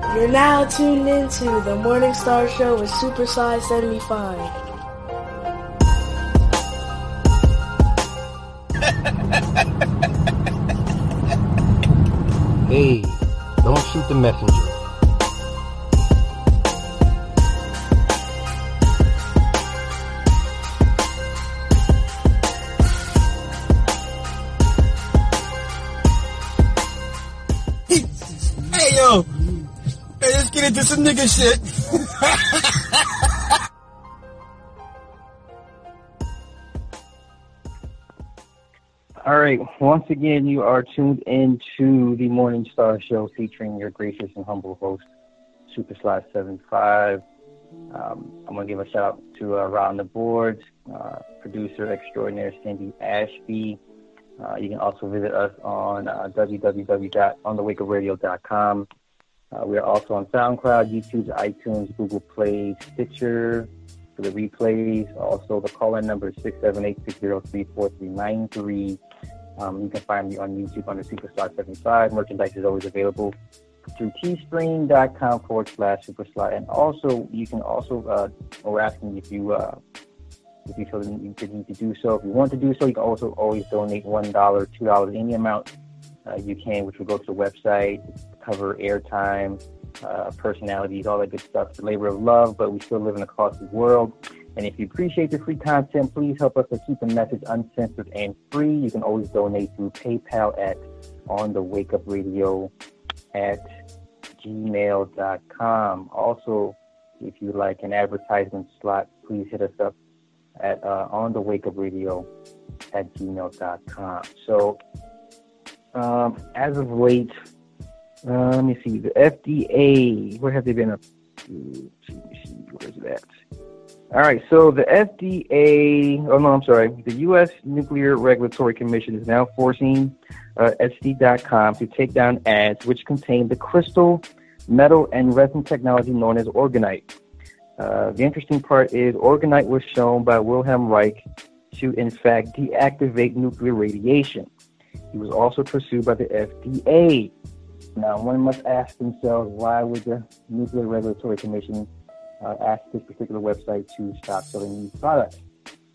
You're now tuned into the Morning Star Show with Super Size 75. Hey, don't shoot the messenger. Into some nigga shit. All right, once again, you are tuned into the Morning Star Show featuring your gracious and humble host, Super Sly 75. Um, I'm going to give a shout out to uh, Round the Boards, uh, producer extraordinaire Cindy Ashby. Uh, you can also visit us on uh, www.onthewakeupradio.com. Uh, we are also on SoundCloud, YouTube, iTunes, Google Play, Stitcher for the replays. Also, the call-in number is 678-603-4393. Um, you can find me on YouTube under Superstar75. Merchandise is always available through teespring.com forward slash superstar. And also, you can also, uh, we're asking if you, uh, if you feel to, need to do so. If you want to do so, you can also always donate $1, $2, any amount uh, you can, which will go to the website, cover airtime, uh, personalities, all that good stuff. The labor of love, but we still live in a costly world. And if you appreciate the free content, please help us to keep the message uncensored and free. You can always donate through PayPal at on the wake up radio at gmail.com. Also, if you like an advertisement slot, please hit us up at uh, on the wake up radio at gmail.com. So, um, as of late, uh, let me see, the FDA, where have they been up? Where's that? All right, so the FDA, oh no, I'm sorry, the U.S. Nuclear Regulatory Commission is now forcing uh, SD.com to take down ads which contain the crystal, metal, and resin technology known as orgonite. Uh, the interesting part is orgonite was shown by Wilhelm Reich to, in fact, deactivate nuclear radiation. He was also pursued by the FDA. Now, one must ask themselves why would the Nuclear Regulatory Commission uh, ask this particular website to stop selling these products?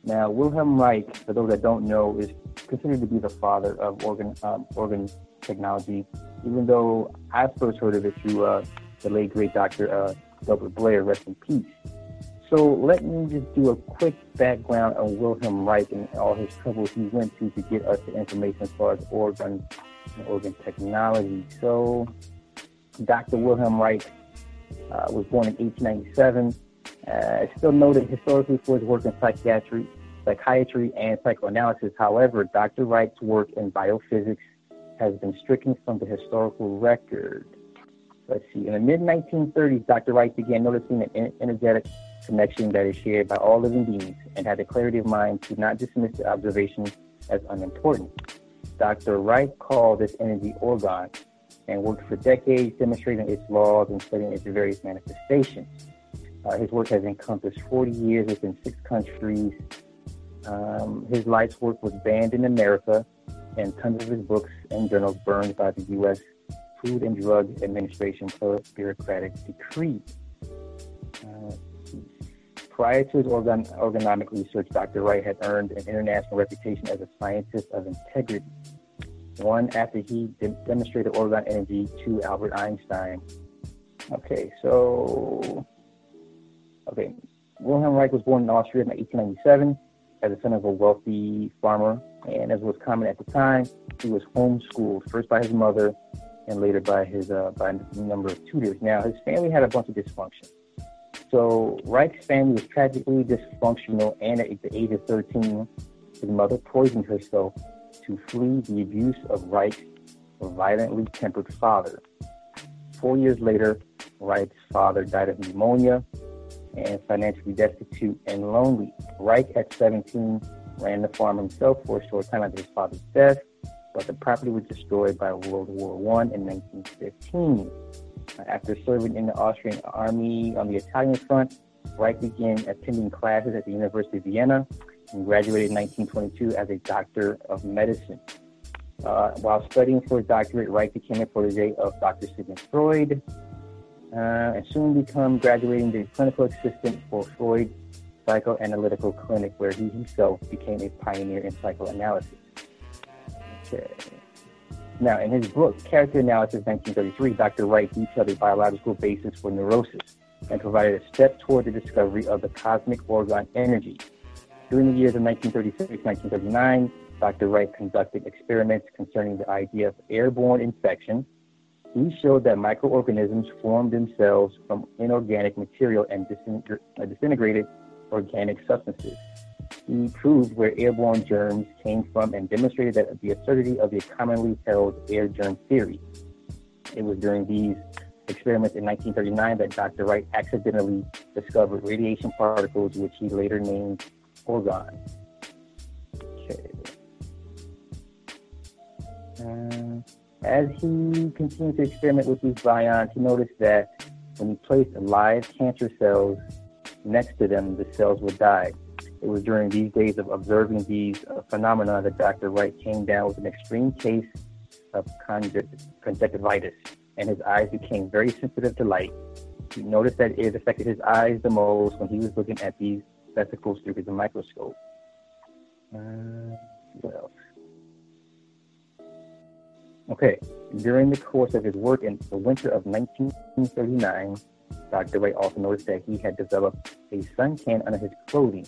Now, Wilhelm Reich, for those that don't know, is considered to be the father of organ um, organ technology, even though I first heard of it through uh, the late great Dr. Uh, Delbert Blair, rest in peace. So let me just do a quick background on Wilhelm Reich and all his troubles he went through to get us the information as far as organ and organ technology. So Dr. Wilhelm Reich uh, was born in 1897. Uh, still noted historically for his work in psychiatry, psychiatry and psychoanalysis. However, Dr. Reich's work in biophysics has been stricken from the historical record. Let's see. In the mid 1930s, Dr. Reich began noticing an energetic connection that is shared by all living beings and had the clarity of mind to not dismiss the observation as unimportant. Dr. Reich called this energy orgone and worked for decades demonstrating its laws and studying its various manifestations. Uh, his work has encompassed 40 years within six countries. Um, his life's work was banned in America, and tons of his books and journals burned by the U.S. Food and Drug Administration bureaucratic decree. Uh, prior to his organ- orgonomic research, Dr. Reich had earned an international reputation as a scientist of integrity. One after he de- demonstrated orgone energy to Albert Einstein. Okay, so Okay, Wilhelm Reich was born in Austria in 1897 as the son of a wealthy farmer, and as was common at the time, he was homeschooled first by his mother and later by his uh, by a number of tutors. Now, his family had a bunch of dysfunction. So Reich's family was tragically dysfunctional, and at the age of 13, his mother poisoned herself to flee the abuse of Reich's violently tempered father. Four years later, Reich's father died of pneumonia, and financially destitute and lonely. Reich, at 17, ran the farm himself for a short time after his father's death, but the property was destroyed by World War I in 1915. After serving in the Austrian army on the Italian front, Reich began attending classes at the University of Vienna and graduated in 1922 as a doctor of medicine. Uh, while studying for his doctorate, Reich became a protege of Dr. Sigmund Freud. uh, and soon become graduating the clinical assistant for Freud's Psychoanalytical Clinic, where he himself became a pioneer in psychoanalysis. Okay. Now, in his book, Character Analysis 1933, Dr. Reich detailed a biological basis for neurosis and provided a step toward the discovery of the cosmic orgone energy. During the years of 1936 1939, Dr. Reich conducted experiments concerning the idea of airborne infection. He showed that microorganisms form themselves from inorganic material and uh, disintegrated organic substances. He proved where airborne germs came from and demonstrated that the absurdity of the commonly held air germ theory. It was during these experiments in 1939 that Dr. Reich accidentally discovered radiation particles, which he later named orgone. Okay. Uh, as he continued to experiment with these bions, he noticed that when he placed live cancer cells next to them, the cells would die. It was during these days of observing these uh, phenomena that Dr. Reich came down with an extreme case of conjunctivitis, and his eyes became very sensitive to light. He noticed that it affected his eyes the most when he was looking at these vesicles through his microscope. Uh, what else? Okay, during the course of his work in the winter of 1939, Dr. Reich also noticed that he had developed a suntan under his clothing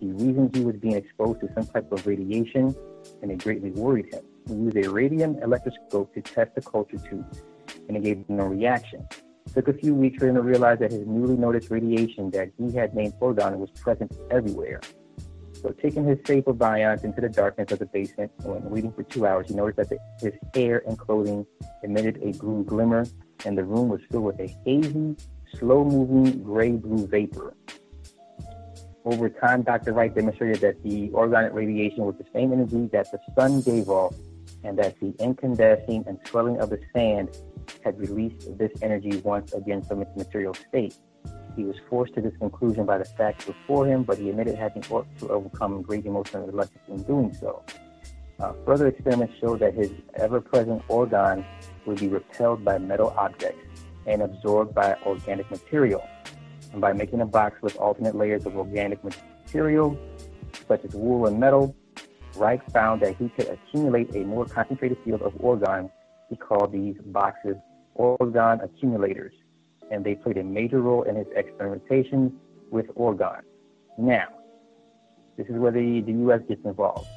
he reasoned he was being exposed to some type of radiation, and it greatly worried him. He used a radium electroscope to test the culture tube, and it gave no reaction. Took a few weeks for him to realize that his newly noticed radiation that he had named orgone was present everywhere. So, taking his safe of bions into the darkness of the basement and waiting for two hours, he noticed that the, his hair and clothing emitted a blue glimmer, and the room was filled with a hazy, slow moving gray blue vapor. Over time, Dr. Reich demonstrated that the orgone radiation was the same energy that the sun gave off, and that the incandescing and swelling of the sand had released this energy once again from its material state. He was forced to this conclusion by the facts before him, but he admitted having to overcome great emotional reluctance in doing so. Uh, further experiments showed that his ever-present orgone would be repelled by metal objects and absorbed by organic material and by making a box with alternate layers of organic material, such as wool and metal, Reich found that he could accumulate a more concentrated field of orgone. He called these boxes orgone accumulators, and they played a major role in his experimentations with orgone. Now, this is where the, the U.S. gets involved.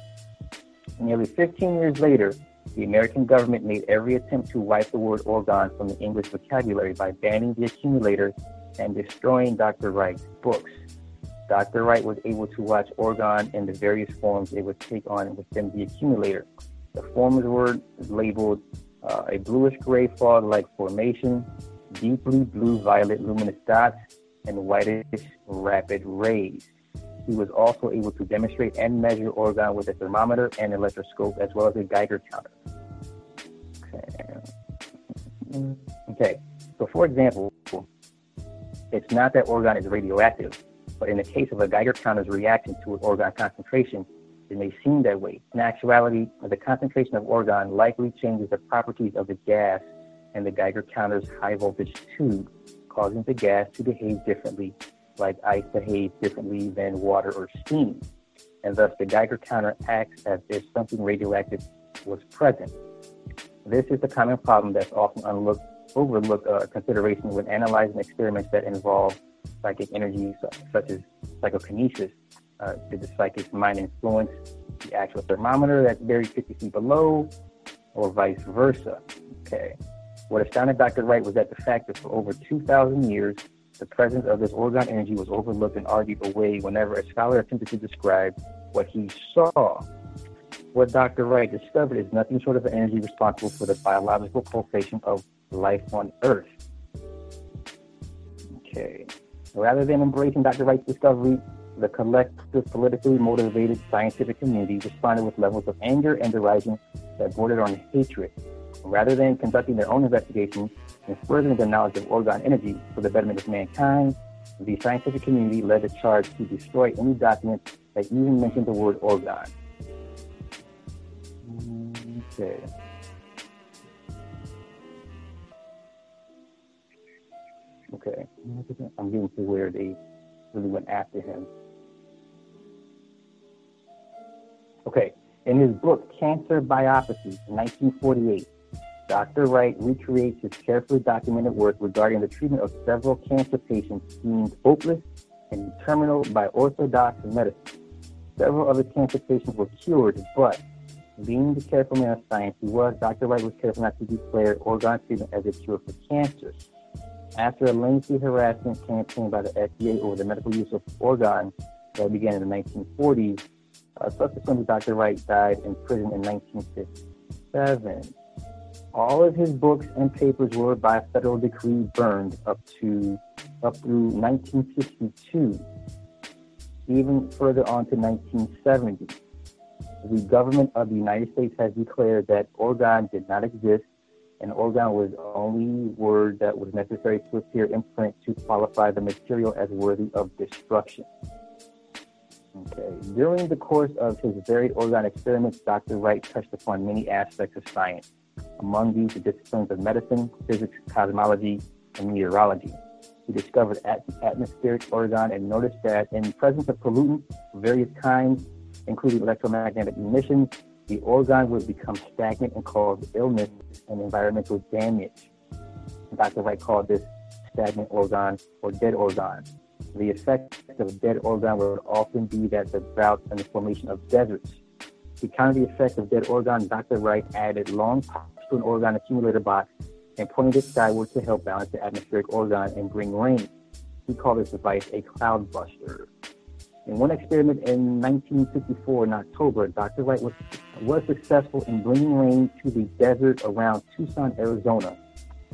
Nearly 15 years later, the American government made every attempt to wipe the word orgone from the English vocabulary by banning the accumulator and destroying Dr. Reich's books. Dr. Reich was able to watch orgone in the various forms it would take on within the accumulator. The forms were labeled uh, a bluish gray fog like formation, deeply blue violet luminous dots, and whitish rapid rays. He was also able to demonstrate and measure orgone with a thermometer and electroscope as well as a Geiger counter. Okay. okay. So, for example, it's not that orgone is radioactive, but in the case of a Geiger counter's reaction to an organ concentration, it may seem that way. In actuality, the concentration of organ likely changes the properties of the gas in the Geiger counter's high voltage tube, causing the gas to behave differently, like ice behaves differently than water or steam. And thus, the Geiger counter acts as if something radioactive was present. This is the common problem that's often unlooked overlook uh, consideration when analyzing experiments that involve psychic energy, such as psychokinesis. Uh, did the psychic mind influence the actual thermometer that's buried 50 feet below, or vice versa? Okay. What astounded Dr. Reich was that the fact that for over 2,000 years, the presence of this orgone energy was overlooked and argued away whenever a scholar attempted to describe what he saw. What Dr. Reich discovered is nothing short of an energy responsible for the biological pulsation of life on Earth. Okay. Rather than embracing Dr. Reich's discovery, the collective politically motivated scientific community responded with levels of anger and derision that bordered on hatred. Rather than conducting their own investigation and furthering the knowledge of orgone energy for the betterment of mankind, the scientific community led the charge to destroy any document that even mentioned the word orgone. Okay. Okay, I'm getting to where they really went after him. Okay, in his book Cancer Biopsy, 1948, Dr. Reich recreates his carefully documented work regarding the treatment of several cancer patients deemed hopeless and terminal by orthodox medicine. Several of cancer patients were cured, but being the careful man of science he was, Dr. Reich was careful not to declare organ treatment as a cure for cancer. After a lengthy harassment campaign by the FDA over the medical use of organ that began in the 1940s, uh, subsequently Dr. Reich died in prison in 1957. All of his books and papers were by federal decree burned up to up through 1962, even further on to 1970. The government of the United States has declared that organ did not exist an organ was the only word that was necessary to appear in print to qualify the material as worthy of destruction. Okay. During the course of his varied organ experiments, Dr. Reich touched upon many aspects of science. Among these, the disciplines of medicine, physics, cosmology, and meteorology. He discovered at- atmospheric organ and noticed that in presence of pollutants of various kinds, including electromagnetic emissions, the organ would become stagnant and cause illness and environmental damage. Dr. Reich called this stagnant organ or dead organ. The effect of dead organ would often be that the drought and the formation of deserts. To counter the effect of dead organ, Dr. Reich added long pipes to an organ accumulator box and pointed it skyward to help balance the atmospheric organ and bring rain. He called this device a cloud buster. In one experiment in 1954 in October, Dr. Reich was, was successful in bringing rain to the desert around Tucson, Arizona.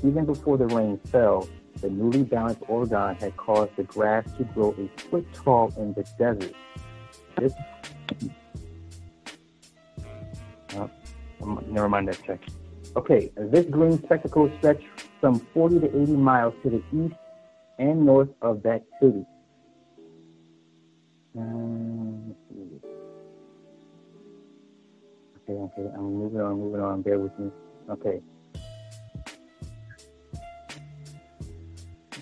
Even before the rain fell, the newly balanced orgone had caused the grass to grow a foot tall in the desert. This, oh, never mind that check. Okay, this green spectacle stretched some 40 to 80 miles to the east and north of that city. Um, okay, okay, I'm moving on, moving on. Bear with me. Okay.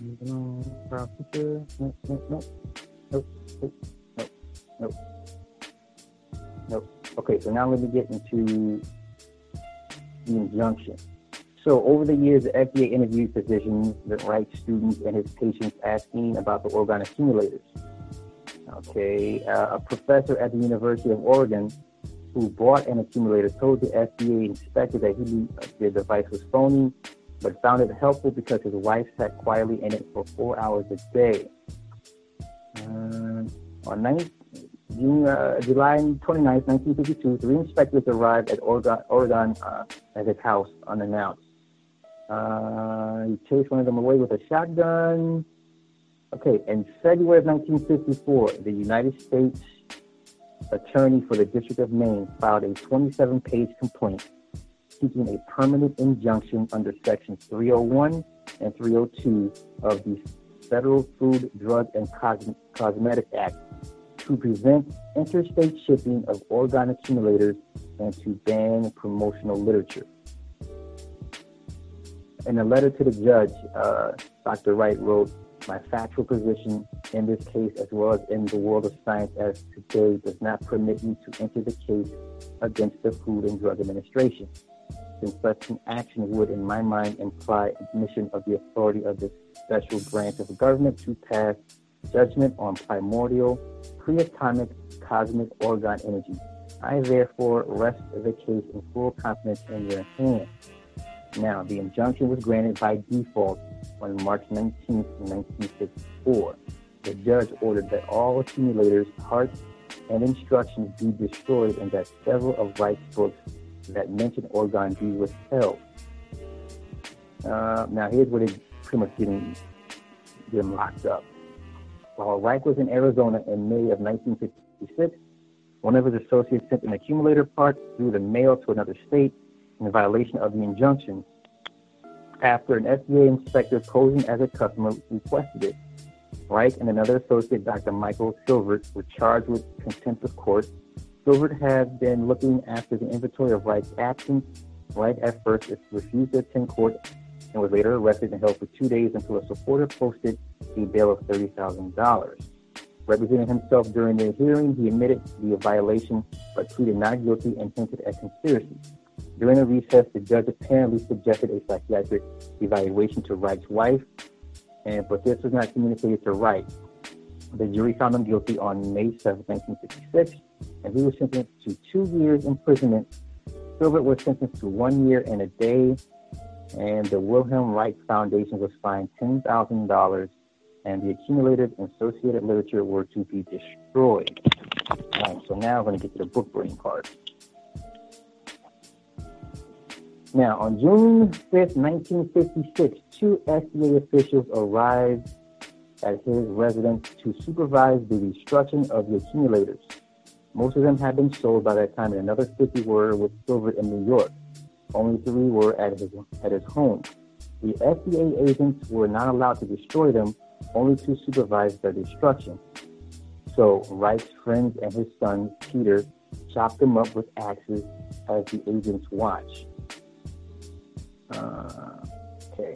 Moving on. Nope, nope. Nope, nope, nope, nope. Nope. Okay, so now let me get into the injunction. So over the years, the FDA interviewed physicians, the right students, and his patients asking about the organ accumulators. Okay, uh, a professor at the University of Oregon who bought an accumulator told the FDA inspector that he knew the device was phony, but found it helpful because his wife sat quietly in it for four hours a day. Uh, on 9th, June, uh, July 29, 1952, three inspectors arrived at Orgonon, Orgonon uh, at his house unannounced. Uh, he chased one of them away with a shotgun. Okay, in February of 1954, the United States attorney for the District of Maine filed a 27 page complaint seeking a permanent injunction under Sections 301 and 302 of the Federal Food, Drug, and Cos- Cosmetic Act to prevent interstate shipping of organ accumulators and to ban promotional literature. In a letter to the judge, uh, Dr. Reich wrote, my factual position in this case, as well as in the world of science as today, does not permit me to enter the case against the Food and Drug Administration, since such an action would, in my mind, imply admission of the authority of this special branch of government to pass judgment on primordial, pre-atomic, cosmic organ energy. I therefore rest the case in full confidence in your hands. Now, the injunction was granted by default on March 19, 1954. The judge ordered that all accumulators, parts, and instructions be destroyed and that several of Reich's books that mention orgone be withheld. Uh, now, here's where they pretty much getting them locked up. While Reich was in Arizona in May of 1956, one of his associates sent an accumulator part through the mail to another state in violation of the injunction after an FDA inspector posing as a customer requested it. Reich and another associate, Dr. Michael Silvert, were charged with contempt of court. Silvert had been looking after the inventory of Reich's absence. Reich at first refused to attend court and was later arrested and held for two days until a supporter posted a bail of $30,000. Representing himself during the hearing, he admitted to the violation but pleaded not guilty and hinted at conspiracy. During the recess, the judge apparently suggested a psychiatric evaluation to Reich's wife, and but this was not communicated to Reich. The jury found him guilty on May 7, 1966, and he was sentenced to two years imprisonment. Silvert was sentenced to one year and a day, and the Wilhelm Reich Foundation was fined $10,000, and the accumulated and associated literature were to be destroyed. So now I'm going to get to the book burning part. Now, on June 5th, 1956, two FDA officials arrived at his residence to supervise the destruction of the accumulators. Most of them had been sold by that time, and another 50 were with Silvert in New York. Only three were at his, at his home. The FDA agents were not allowed to destroy them, only to supervise their destruction. So Reich's friends and his son, Peter, chopped them up with axes as the agents watched. Uh, okay.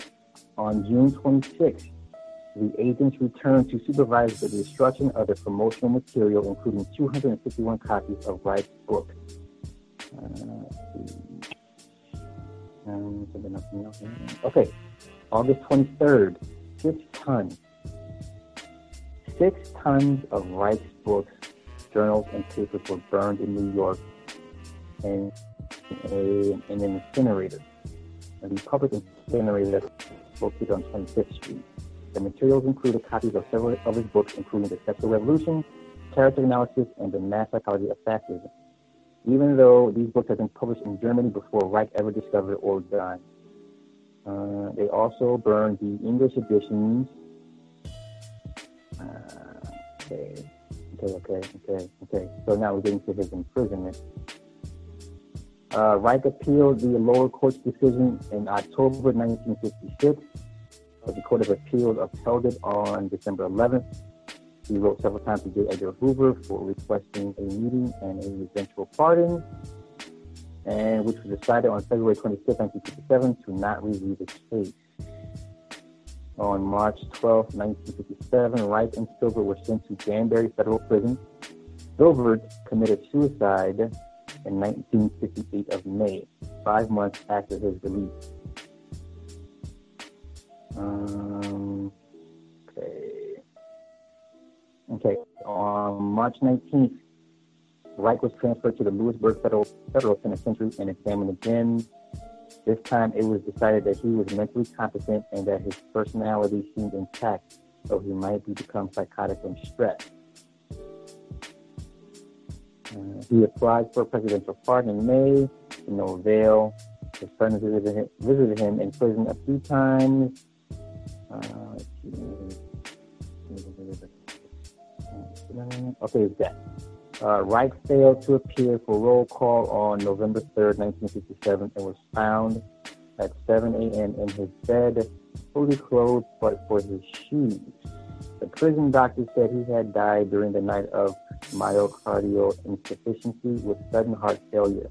On June 26, the agents returned to supervise the destruction of the promotional material, including 251 copies of Reich's book. Uh, um, okay, August 23rd, six tons. Six tons of Reich's books, journals, and papers were burned in New York in, a, in an incinerator. And the public incinerator located on 25th Street. The materials included copies of several of his books, including The Sexual Revolution, Character Analysis, and The Mass Psychology of Fascism even though these books had been published in Germany before Reich ever discovered or died. Uh, they also burned the English editions. Uh, okay, okay, okay, okay, okay. So now we're getting to his imprisonment. Uh, Reich appealed the lower court's decision in October 1956. The Court of Appeals upheld it on December 11th. He wrote several times to J. Edgar Hoover for requesting a meeting and a eventual pardon, and which was decided on February 25, 1957, to not review the case. On March 12, 1957, Reich and Silvert were sent to Danbury Federal Prison. Silvert committed suicide in 1958 of May, five months after his release. Um, okay. Okay, on March 19th, Reich was transferred to the Lewisburg Federal, Federal Penitentiary and examined again. This time it was decided that he was mentally competent and that his personality seemed intact, so he might be become psychotic from stress. He applied for a presidential pardon in May, to no avail. His friends visited him, visited him in prison a few times. Uh, Okay, it's that. Uh, Reich failed to appear for roll call on November 3rd, 1957, and was found at 7 a.m. in his bed, fully clothed but for his shoes. The prison doctor said he had died during the night of myocardial insufficiency with sudden heart failure.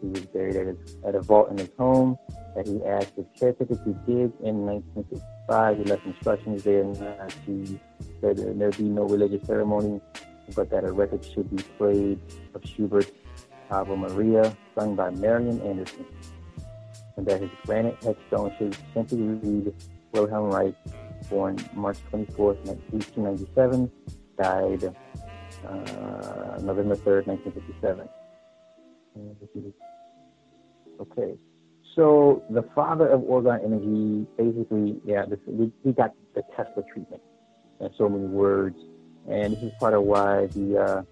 He was buried at, his, at a vault in his home that he asked his caretaker to dig in 1965. He left instructions there not to uh, that there would be no religious ceremony, but that a record should be played of Schubert's Ave Maria, sung by Marian Anderson, and that his granite headstone should simply read Wilhelm Reich, born March 24, 1897, died uh, November 3rd, 1957. Okay. So the father of Orgone Energy, basically, yeah, this, we, we got the Tesla treatment in so many words. And this is part of why the uh,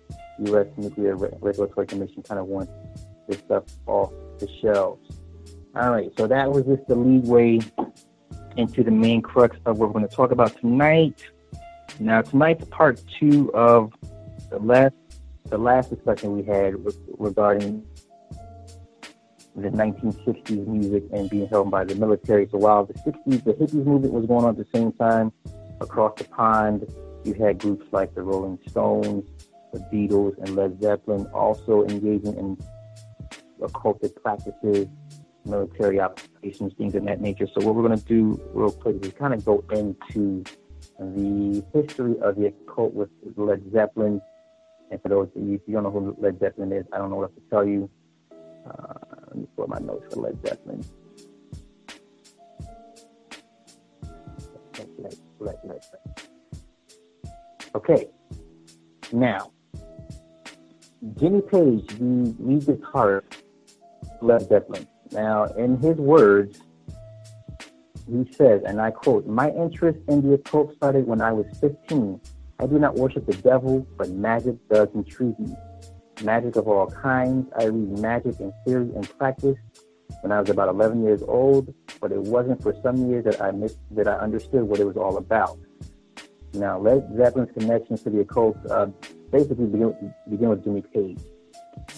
U.S. Nuclear Regulatory Commission kind of wants this stuff off the shelves. All right, so that was just the leadway into the main crux of what we're going to talk about tonight. Now, tonight's part two of the last the last discussion we had regarding the 1960s music and being held by the military. So while the 60s, the hippies movement was going on at the same time, across the pond, you had groups like the Rolling Stones, the Beatles, and Led Zeppelin also engaging in occultic practices military operations, things of that nature. So what we're going to do real quick is kind of go into the history of the occult with Led Zeppelin. And for those of you, if you don't know who Led Zeppelin is, I don't know what else to tell you. Uh, let me pull up my notes for Led Zeppelin. Let, let, let, okay, now Jimmy Page, the lead guitarist, Led Zeppelin. Now, in his words, he says, and I quote, My interest in the occult started when I was 15. I do not worship the devil, but magic does intrigue me. Magic of all kinds. I read magic in theory and practice when I was about 11 years old, but it wasn't for some years that I missed, that I understood what it was all about. Now, Led Zeppelin's connections to the occult uh, basically begin, begin with Jimmy Page.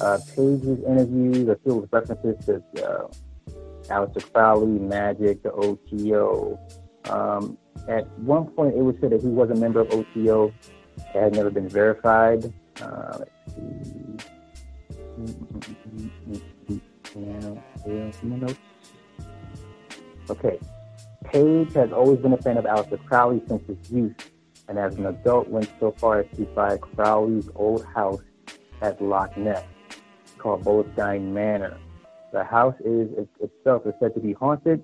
Uh, Page's interviews are filled with references to uh, Aleister Crowley, Magic, the OTO. Um, at one point, it was said that he was a member of OTO. It had never been verified. Uh, Okay. Page has always been a fan of Aleister Crowley since his youth and as an adult went so far as to buy Crowley's old house at Loch Ness called Boleskine Manor. The house is it, itself is said to be haunted.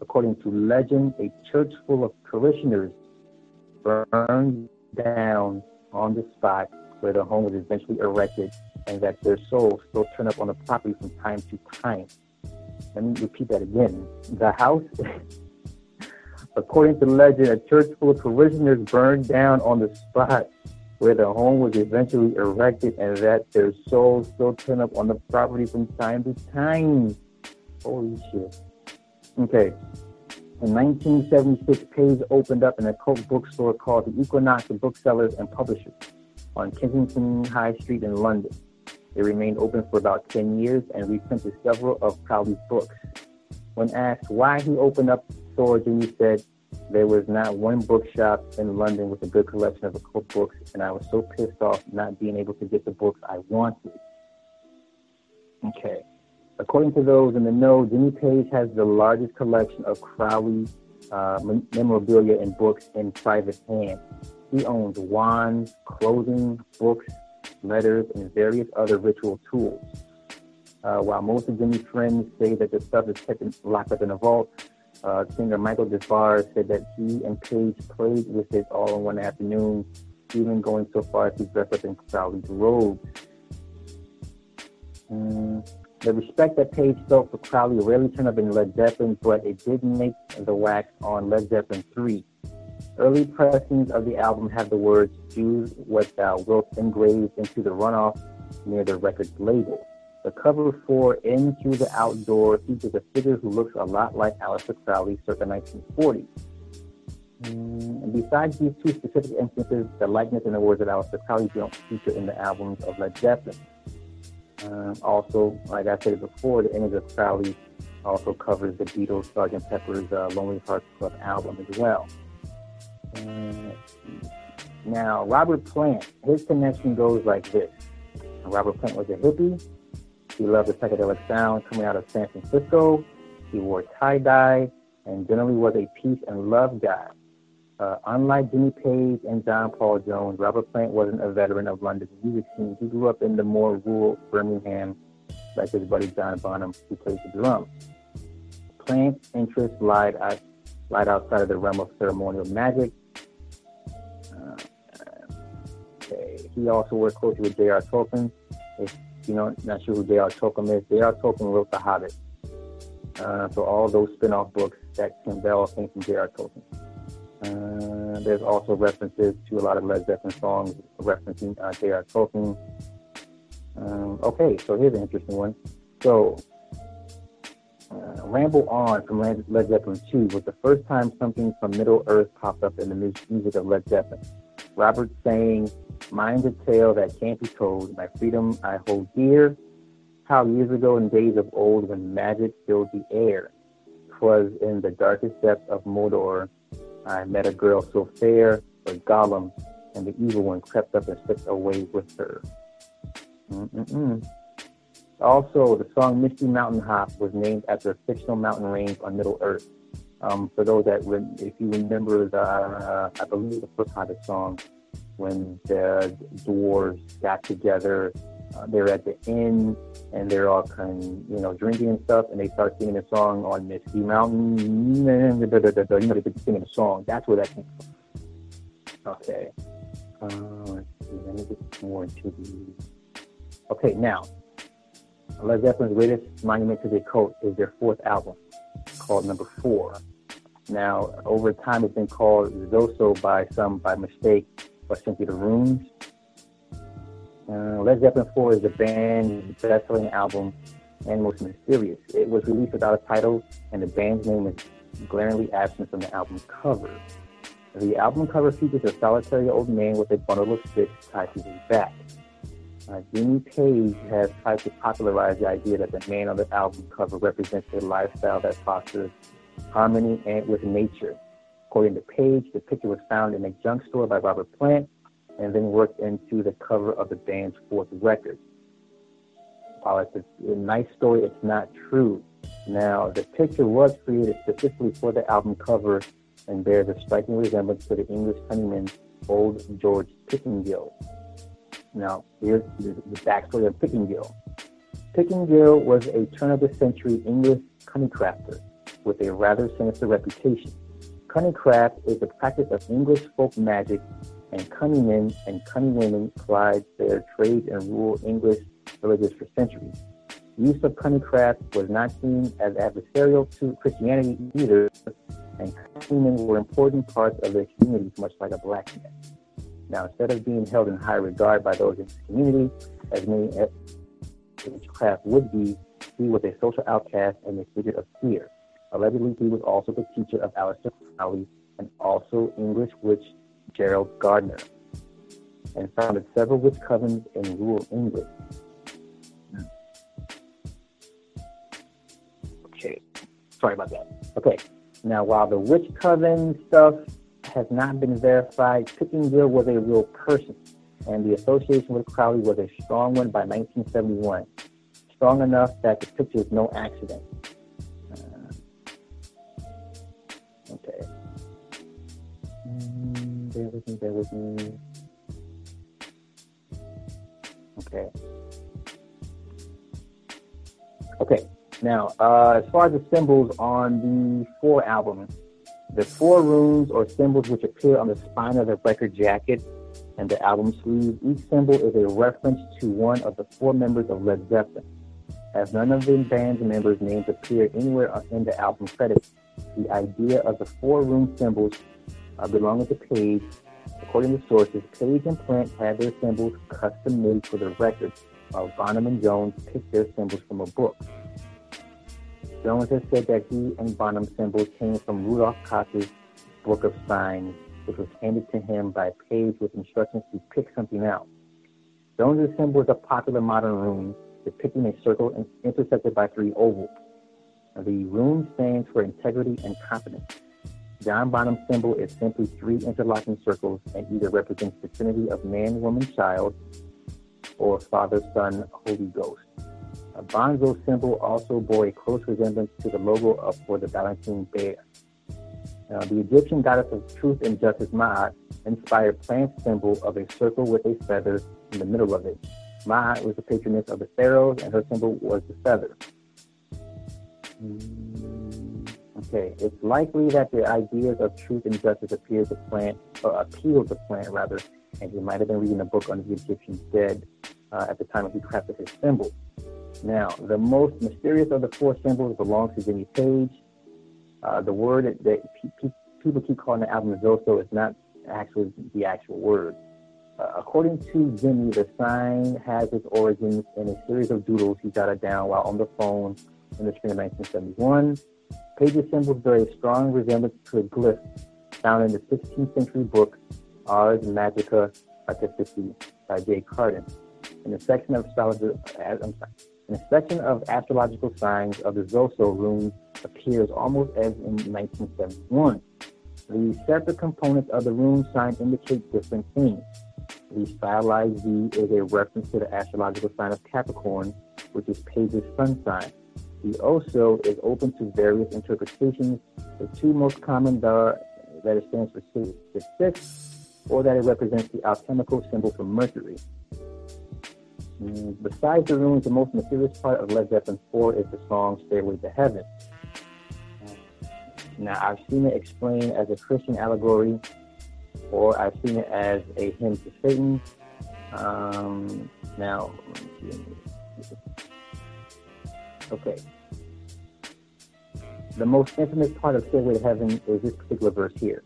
According to legend, a church full of parishioners burned down on the spot where the home was eventually erected, and that their souls still turn up on the property from time to time. Let me repeat that again. The house According to legend, a church full of parishioners burned down on the spot where the home was eventually erected and that their souls still turn up on the property from time to time. Holy shit. Okay. In 1976, Page opened up an occult bookstore called the Equinox Booksellers and Publishers on Kensington High Street in London. It remained open for about 10 years and reprinted several of Crowley's books. When asked why he opened up the store, Jimmy said there was not one bookshop in London with a good collection of occult books, and I was so pissed off not being able to get the books I wanted. Okay. According to those in the know, Jimmy Page has the largest collection of Crowley uh, memorabilia and books in private hands. He owns wands, clothing, books, letters, and various other ritual tools. Uh, while most of Jimmy's friends say that the stuff is kept in, locked up in a vault, uh, singer Michael Des Barres said that he and Page played with it all in one afternoon, even going so far as to dress up in Crowley's robes. Mm, the respect that Page felt for Crowley rarely turned up in Led Zeppelin, but it did make the wax on Led Zeppelin 3. Early pressings of the album have the words "Choose what thou wilt" engraved into the runoff near the record's label. The cover for In Through the Out Door features a figure who looks a lot like Aleister Crowley circa 1940. Mm, and besides these two specific instances, the likeness and the words of Aleister Crowley don't feature in the albums of Led Zeppelin. Um, also, like I said before, the image of Crowley also covers the Beatles' Sgt. Pepper's uh, Lonely Hearts Club album as well. now, Robert Plant, his connection goes like this. Robert Plant was a hippie he loved the psychedelic sound coming out of San Francisco. He wore tie dye and generally was a peace and love guy. Uh, unlike Jimmy Page and John Paul Jones, Robert Plant wasn't a veteran of London's music scene. He grew up in the more rural Birmingham, like his buddy John Bonham, who plays the drums. Plant's interests lied, lied outside of the realm of ceremonial magic. Uh, okay. He also worked closely with J.R. Tolkien. If you know, not sure who J.R. Tolkien is. J.R. Tolkien wrote The Hobbit. Uh, so all those spin-off books that Kim Bell came from J.R. Tolkien. Uh, there's also references to a lot of Led Zeppelin songs referencing uh, J.R. Tolkien. Um, okay, so here's an interesting one. So, uh, Ramble On from Led Zeppelin 2 was the first time something from Middle Earth popped up in the music of Led Zeppelin. Robert saying, Mine's a tale that can't be told. My freedom I hold dear. How years ago in days of old when magic filled the air, 'twas in the darkest depths of Mordor I met a girl so fair, but Gollum and the evil one crept up and slipped away with her. Mm-mm-mm. Also, the song Misty Mountain Hop was named after a fictional mountain range on Middle Earth. Um, for those that, if you remember the, uh, I believe the first Hobbit song, when the dwarves got together, uh, they're at the inn and they're all kind of, you know, drinking and stuff, and they start singing a song on Misty Mountain. You know, they're singing a song. That's where that came from. Okay. Uh, let's see. Let me get more into the. Okay, now Led Zeppelin's greatest monument to the occult is their fourth album, called Number Four. Now, over time, it's been called Zoso by some by mistake, or simply the Runes. Uh, Led Zeppelin 4 is the band's best-selling album and most mysterious. It was released without a title, and the band's name is glaringly absent from the album cover. The album cover features a solitary old man with a bundle of sticks tied to his back. Uh, Jimmy Page has tried to popularize the idea that the man on the album cover represents a lifestyle that fosters harmony and with nature. According to Page, the picture was found in a junk store by Robert Plant and then worked into the cover of the band's fourth record. While it's a, a nice story, it's not true. Now, the picture was created specifically for the album cover and bears a striking resemblance to the English cunning man Old George Pickingill. Now, here's the, the backstory of Pickingill. Pickingill was a turn of the century English cunningcrafter with a rather sinister reputation. Cunningcraft is the practice of English folk magic, and cunning men and cunning women plied their trade and rural English villages for centuries. The use of cunningcraft was not seen as adversarial to Christianity either, and cunning men were important parts of their communities, much like a blacksmith. Now, instead of being held in high regard by those in his community, as many witchcraft would be, he was a social outcast and a figure of fear. Allegedly, he was also the teacher of Aleister Crowley and also English witch Gerald Gardner, and founded several witch covens in rural England. Okay, sorry about that. Okay, now while the witch coven stuff has not been verified. Pickingill was a real person, and the association with Crowley was a strong one by 1971. Strong enough that the picture is no accident. Bear with with me. Okay. Okay. Now, uh, as far as the symbols on the four album, the four runes or symbols which appear on the spine of the record jacket and the album sleeve, each symbol is a reference to one of the four members of Led Zeppelin. As none of the band's members' names appear anywhere in the album credits, the idea of the four rune symbols uh, belonging to Page, according to sources, Page and Plant had their symbols custom made for the record, while Bonham and Jones picked their symbols from a book. Jones has said that he and Bonham's symbols came from Rudolf Koch's Book of Signs, which was handed to him by Page with instructions to pick something out. Jones's symbol is a popular modern rune depicting a circle intersected by three ovals. The rune stands for integrity and confidence. John Bonham's symbol is simply three interlocking circles and either represents the trinity of man, woman, child, or Father, Son, Holy Ghost. A Bonzo symbol also bore a close resemblance to the logo of, for the Ballantine Beer. Now, the Egyptian goddess of truth and justice Ma'at inspired Plant's symbol of a circle with a feather in the middle of it. Ma'at was the patroness of the pharaohs, and her symbol was the feather. Okay, it's likely that the ideas of truth and justice appeared to Plant, or appealed to Plant rather, and he might have been reading a book on the Egyptian dead uh, at the time he crafted his symbol. Now, the most mysterious of the four symbols belongs to Jimmy Page. Uh, the word that pe- pe- people keep calling the album Zoso is not actually the actual word. Uh, according to Jimmy, the sign has its origins in a series of doodles he jotted down while on the phone in the spring of 1971. Page's symbols bear a strong resemblance to a glyph found in the 16th century book Ars Magica Artifici by J. Cardan. In the section of astrology, uh, I'm sorry, and a section of astrological signs of the Zoso rune appears almost as in 1971. The separate components of the rune sign indicate different things. The stylized V is a reference to the astrological sign of Capricorn, which is Page's sun sign. The Oso is open to various interpretations. The two most common are that it stands for 666 or that it represents the alchemical symbol for Mercury. Mm, besides the runes, the most mysterious part of Led Zeppelin 4 is the song Stairway to Heaven. Now, I've seen it explained as a Christian allegory, or I've seen it as a hymn to Satan. Um, now, okay. The most infamous part of Stairway to Heaven is this particular verse here.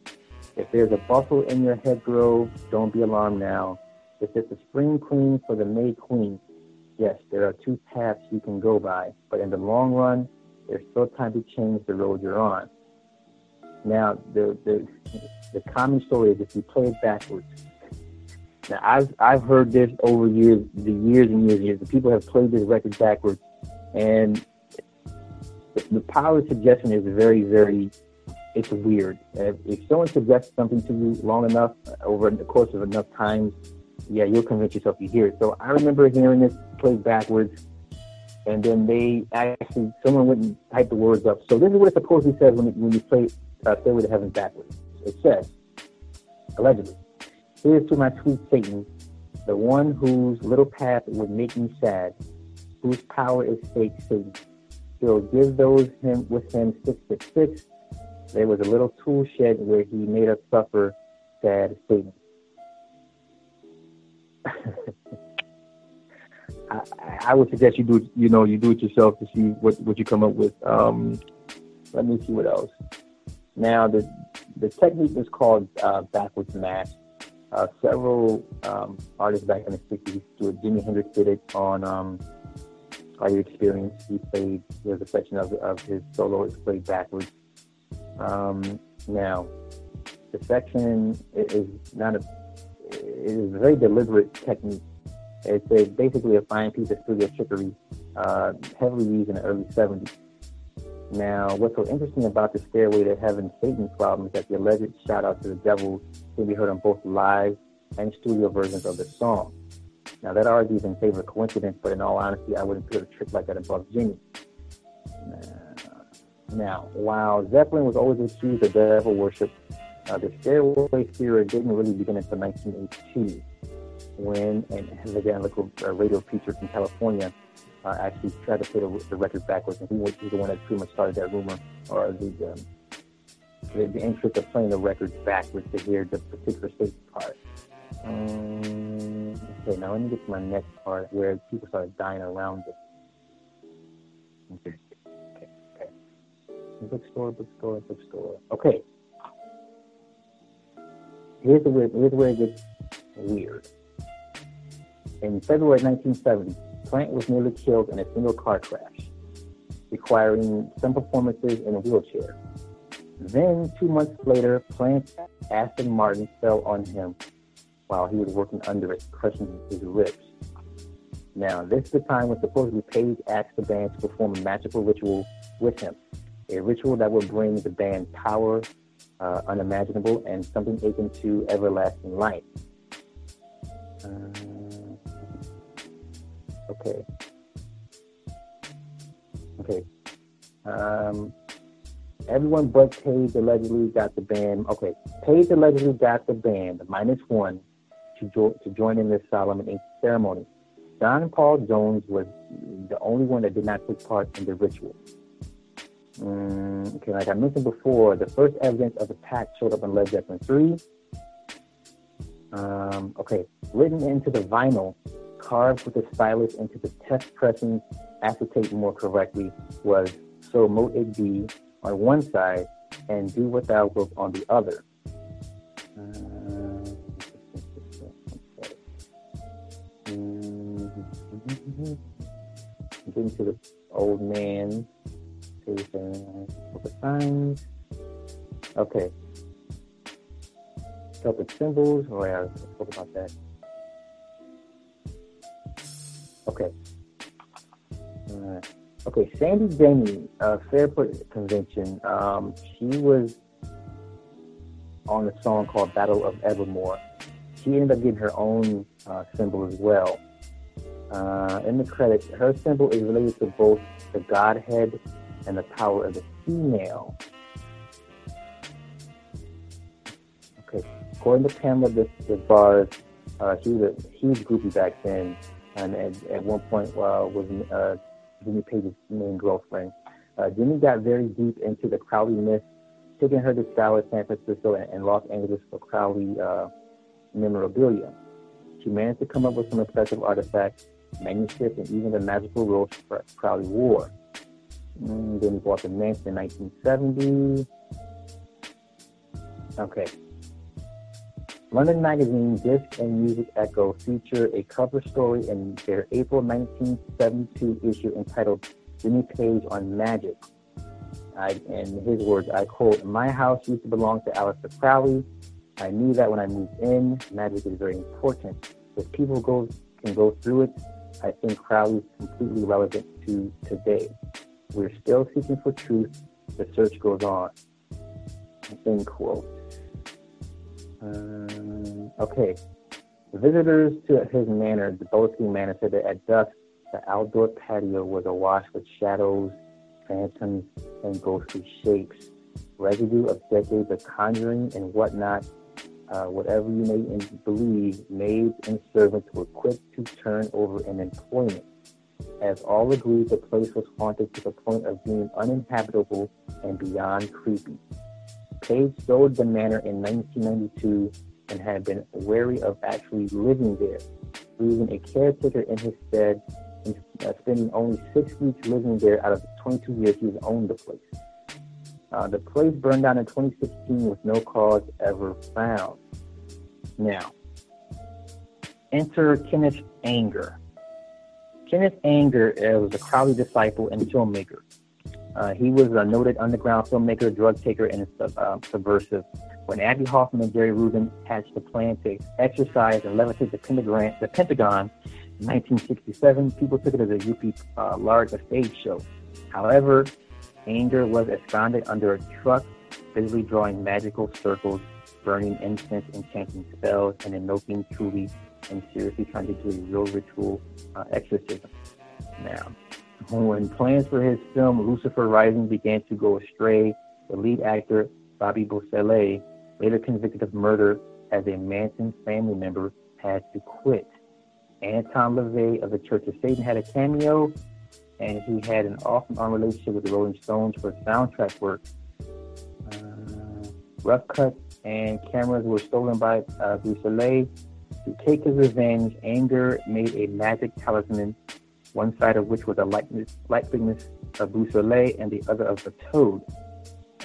If there's a bustle in your hedgerow, don't be alarmed now. If it's a spring queen for the May Queen, yes, there are two paths you can go by, but in the long run, there's still time to change the road you're on. Now, the the the common story is if you play it backwards. Now, I've I've heard this over years, the years and years and years. The people have played this record backwards, and the, power of suggestion is very, very. It's weird. If, if someone suggests something to you long enough over the course of enough times, yeah, you'll convince yourself you hear it. So I remember hearing this played backwards, and then they actually someone went and typed the words up. So this is what it supposedly says when when you play uh, Stairway to Heaven backwards. It says, allegedly, here's to my sweet Satan, the one whose little path would make me sad, whose power is fake Satan. He'll give those him with him six six six. There was a little tool shed where he made us suffer sad Satan. I, I would suggest you do you know you do it yourself to see what what you come up with. Um, let me see what else. Now the the technique is called uh, backwards mash. Uh, several um, artists back in the '60s do it. Jimi Hendrix did it on um, Are You Experienced? He played. There's a section of of his solo is played backwards. Um, now the section is not a. It is a very deliberate technique. It's a, basically a fine piece of studio trickery, uh, heavily used in the early '70s. Now, what's so interesting about the Stairway to Heaven Satan problem is that the alleged shout out to the devil can be heard on both live and studio versions of the song. Now, that argues in favor of coincidence, but in all honesty, I wouldn't put a trick like that above Jimmy. Now, while Zeppelin was always accused of devil worship, uh, the Stairway theory didn't really begin until 1982 when an evangelical uh, radio preacher from California uh, actually tried to play the, the record backwards, and he was, he was the one that pretty much started that rumor or the um, the, the interest of playing the records backwards to hear the particular state part. Um, okay, now let me get to my next part where people started dying around. Okay, okay, okay. Bookstore, bookstore, bookstore. Okay. Here's the weird, here's where it gets weird. In February 1970, Plant was nearly killed in a single car crash, requiring some performances in a wheelchair. Then, two months later, Plant's Aston Martin fell on him while he was working under it, crushing his ribs. Now, this is the time when supposedly Page asked the band to perform a magical ritual with him, a ritual that would bring the band power uh, unimaginable and something akin to everlasting life. Uh, Okay. Okay. Um, everyone but Page allegedly got the band. Okay, Page allegedly got the band minus one to, jo- to join in this solemn ceremony. John Paul Jones was the only one that did not take part in the ritual. Mm, okay, like I mentioned before, the first evidence of the pact showed up in Led Zeppelin 3. Um, okay, written into the vinyl carved with a stylus into the test pressing acetate more correctly was so mote it be on one side and do what thou wilt on the other. Uh, getting to the old man. signs. Okay. Celtic symbols. Oh yeah, let's talk about that. Okay. Uh, okay, Sandy Denny, uh, Fairport Convention. Um, she was on a song called Battle of Evermore. She ended up getting her own uh, symbol as well. Uh, in the credits, her symbol is related to both the Godhead and the power of the female. Okay, according to Pamela this, Des Barres, uh, she was a huge groupie back then, and at, at one point uh, was uh, Jimmy Page's main girlfriend. Uh, Jimmy got very deep into the Crowley myth, taking her to Dallas, San Francisco, and, and Los Angeles for Crowley uh, memorabilia. She managed to come up with some impressive artifacts, manuscripts, and even the magical rose Crowley wore. Mm, then he bought the mansion in 1970. Okay. London Magazine Disc and Music Echo feature a cover story in their April 1972 issue entitled Jimmy Page on Magic. I, in his words, I quote, My house used to belong to Aleister Crowley. I knew that when I moved in, magic is very important. If people go can go through it, I think Crowley is completely relevant to today. We're still seeking for truth. The search goes on. End quote. Um, okay. Visitors to his manor, the Boleskine Manor, said that at dusk, the outdoor patio was awash with shadows, phantoms, and ghostly shapes. Residue of decades of conjuring and whatnot, uh, whatever you may believe, maids and servants were quick to turn over in employment as all agreed the place was haunted to the point of being uninhabitable and beyond creepy. Page sold the manor in 1992 and had been wary of actually living there, leaving a caretaker in his stead and uh, spending only six weeks living there out of the 22 years he's owned the place. Uh, the place burned down in 2016 with no cause ever found. Now, enter Kenneth Anger. Kenneth Anger uh, was a Crowley disciple and filmmaker. Uh, he was a noted underground filmmaker, drug taker, and uh, subversive. When Abbie Hoffman and Jerry Rubin hatched the plan to exercise and levitate the Pentagon, the Pentagon in 1967, people took it as a UP uh, large stage show. However, Anger was absconded under a truck, busily drawing magical circles, burning incense and chanting spells, and invoking truly and seriously trying to do a real ritual uh, exorcism. Now, when plans for his film Lucifer Rising began to go astray, the lead actor, Bobby Beausoleil, later convicted of murder as a Manson family member, had to quit. Anton LaVey of the Church of Satan had a cameo, and he had an and on relationship with the Rolling Stones for soundtrack work. Uh, rough cuts and cameras were stolen by uh, Beausoleil, to take his revenge, Anger made a magic talisman, one side of which was a likeness, likeness of Beausoleil and the other of a toad.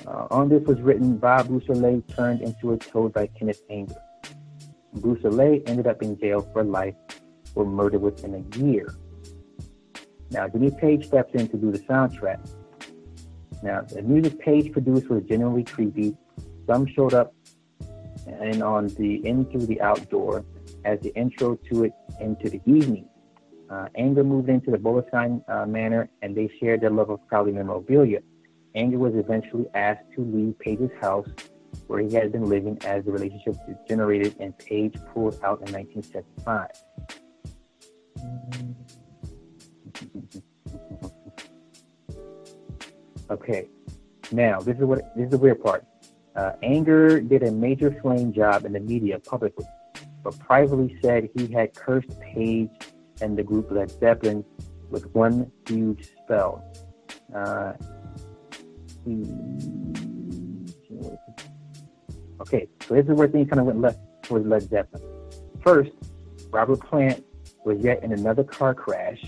Uh, on this was written, Bob Beausoleil turned into a toad by Kenneth Anger. Beausoleil ended up in jail for life for murder within a year. Now, Jimmy Page steps in to do the soundtrack. Now, the music Page produced was genuinely creepy. Some showed up and on the In Through the Out Door, as the intro to it into the evening. Uh, Anger moved into the Boleskine uh, manor and they shared their love of Crowley memorabilia. Anger was eventually asked to leave Page's house where he had been living as the relationship degenerated and Page pulled out in 1975. Okay, now this is what this is the weird part. Uh, Anger did a major flame job in the media publicly but privately said he had cursed Page and the group Led Zeppelin with one huge spell. Uh, okay, so this is where things kind of went left towards Led Zeppelin. First, Robert Plant was yet in another car crash,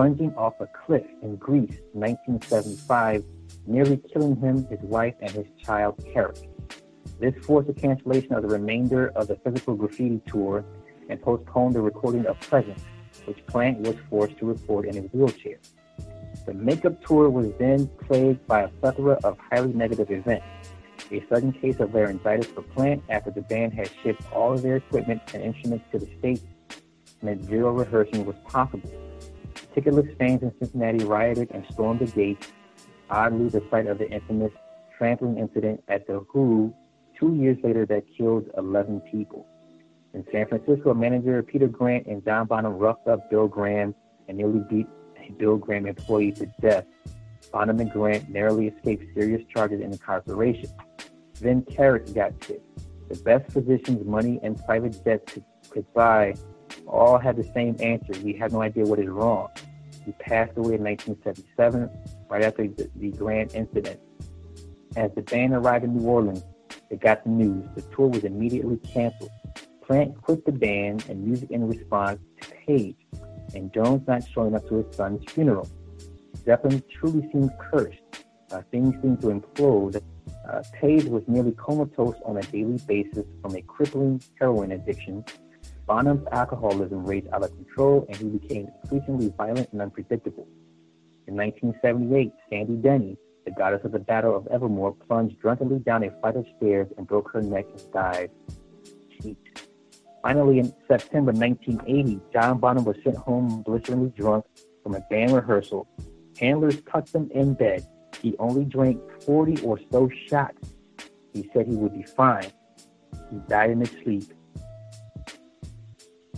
plunging off a cliff in Greece in 1975, nearly killing him, his wife, and his child, Karac. This forced the cancellation of the remainder of the physical graffiti tour and postponed the recording of Presence, which Plant was forced to record in a wheelchair. The makeup tour was then plagued by a plethora of highly negative events. A sudden case of laryngitis for Plant after the band had shipped all of their equipment and instruments to the States meant zero rehearsing was possible. Ticketless fans in Cincinnati rioted and stormed the gates, oddly the site of the infamous trampling incident at the Who two years later that killed 11 people. In San Francisco, manager Peter Grant and John Bonham roughed up Bill Graham and nearly beat a Bill Graham employee to death. Bonham and Grant narrowly escaped serious charges and incarceration. Then Karac got sick. The best physicians, money, and private jets could, could buy all had the same answer. We have no idea what is wrong. He passed away in 1977, right after the, the Grant incident. As the band arrived in New Orleans, they got the news. The tour was immediately canceled. Plant quit the band and music in response to Page and Jones not showing up to his son's funeral. Zeppelin truly seemed cursed. Uh, things seemed to implode. Uh, Page was nearly comatose on a daily basis from a crippling heroin addiction. Bonham's alcoholism raged out of control, and he became increasingly violent and unpredictable. In 1978, Sandy Denny, the goddess of the Battle of Evermore, plunged drunkenly down a flight of stairs and broke her neck and died. Jeez. Finally, in September 1980, John Bonham was sent home blisteringly drunk from a band rehearsal. Handlers tucked him in bed. He only drank 40 or so shots. He said he would be fine. He died in his sleep.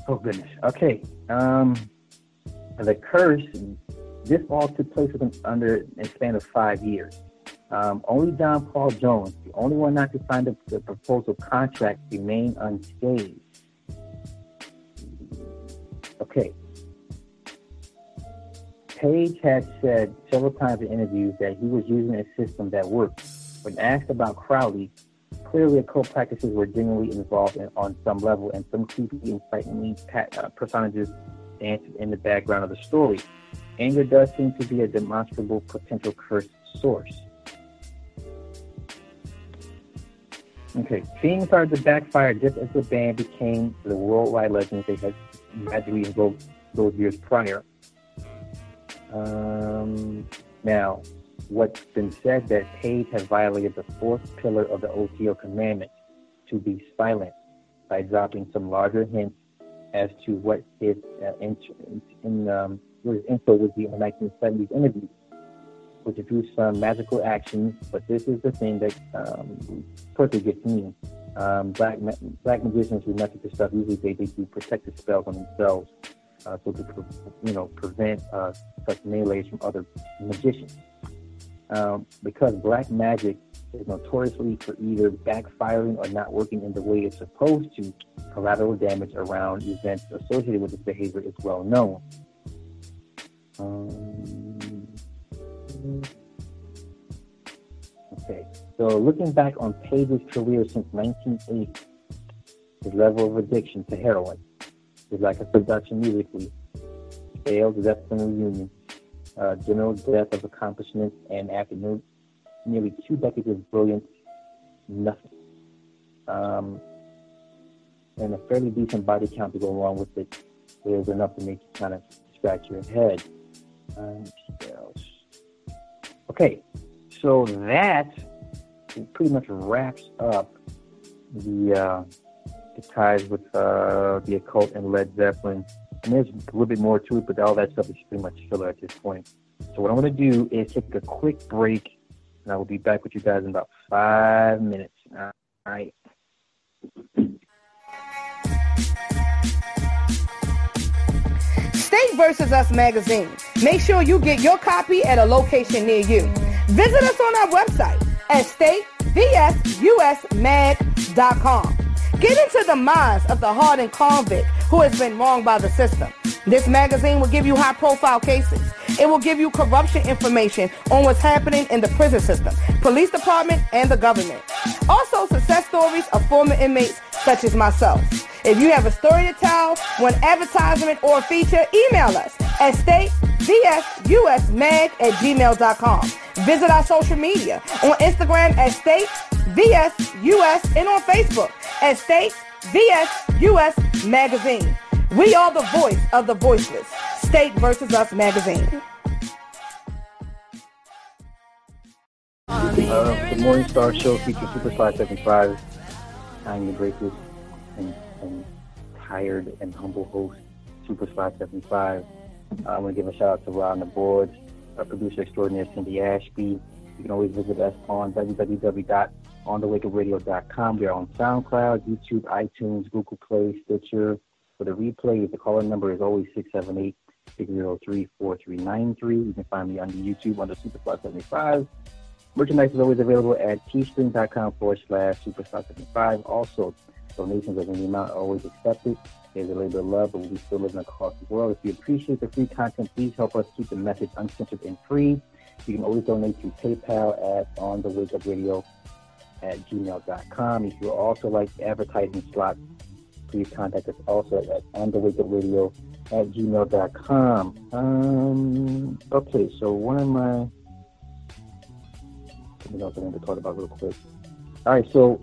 Oh goodness. Okay. Um, the curse. This all took place within under a span of five years. Um, only John Paul Jones, the only one not to sign the, the proposal contract, remained unscathed. Okay. Page had said several times in interviews that he was using a system that worked. When asked about Crowley, clearly occult practices were genuinely involved in, on some level, and some creepy and frightening uh, personages danced in the background of the story. Anger does seem to be a demonstrable potential curse source. Okay, things started to backfire just as the band became the worldwide legends they had magically invoked those years prior. Um, now, what's been said that Page has violated the fourth pillar of the OTO commandment to be silent by dropping some larger hints as to what his uh, in, um, info would be in the 1970s interview, which includes some magical actions. But this is the thing that um, personally gets me. Um, black black magicians who mess with this stuff usually they, they do protective spells on themselves, uh, so to you know prevent uh, such melees from other magicians. Um, because black magic is notoriously for either backfiring or not working in the way it's supposed to, collateral damage around events associated with this behavior is well known. Um, okay. So looking back on Page's career since 1980, his level of addiction to heroin, his lack of production musically, failed Zeppelin reunion, uh, general death of accomplishments, and after nearly two decades of brilliance, nothing. Um, and a fairly decent body count to go along with it. There's enough to make you kind of scratch your head. Um, okay, so that pretty much wraps up the uh, the ties with uh, the occult and Led Zeppelin. And there's a little bit more to it, but all that stuff is pretty much filler at this point. So what I'm going to do is take a quick break, and I will be back with you guys in about five minutes. All right. State versus Us magazine. Make sure you get your copy at a location near you. Visit us on our website at statevsurmag.com. Get into the minds of the hardened convict who has been wronged by the system. This magazine will give you high profile cases. It will give you corruption information on what's happening in the prison system, police department, and the government. Also, success stories of former inmates such as myself. If you have a story to tell, want advertisement or feature, email us at statevsurmag at gmail.com. Visit our social media on Instagram at statevsus and on Facebook at U.S. magazine. We are the voice of the voiceless. State versus Us magazine. Uh, the Morning Star Show features Super 575. I'm the gracious and, and tired and humble host, Super 575. Uh, I want to give a shout out to Ron the boards, our producer extraordinaire Cindy Ashby. You can always visit us on www onthewakeupradio.com. We are on SoundCloud, YouTube, iTunes, Google Play, Stitcher. For the replay, the caller number is always 678 603 4393. You can find me on YouTube under Superstar75. Merchandise is always available at teespring.com forward slash Superstar75. Also, donations of any amount are always accepted. There's a bit of love, but we still living across the world. If you appreciate the free content, please help us keep the message uncensored and free. You can always donate to PayPal at on the wake up radio at gmail.com. If you also like advertising slots, please contact us also at on the wake up radio at gmail.com. Um, okay, so one of my something else I need to talk about real quick. All right, so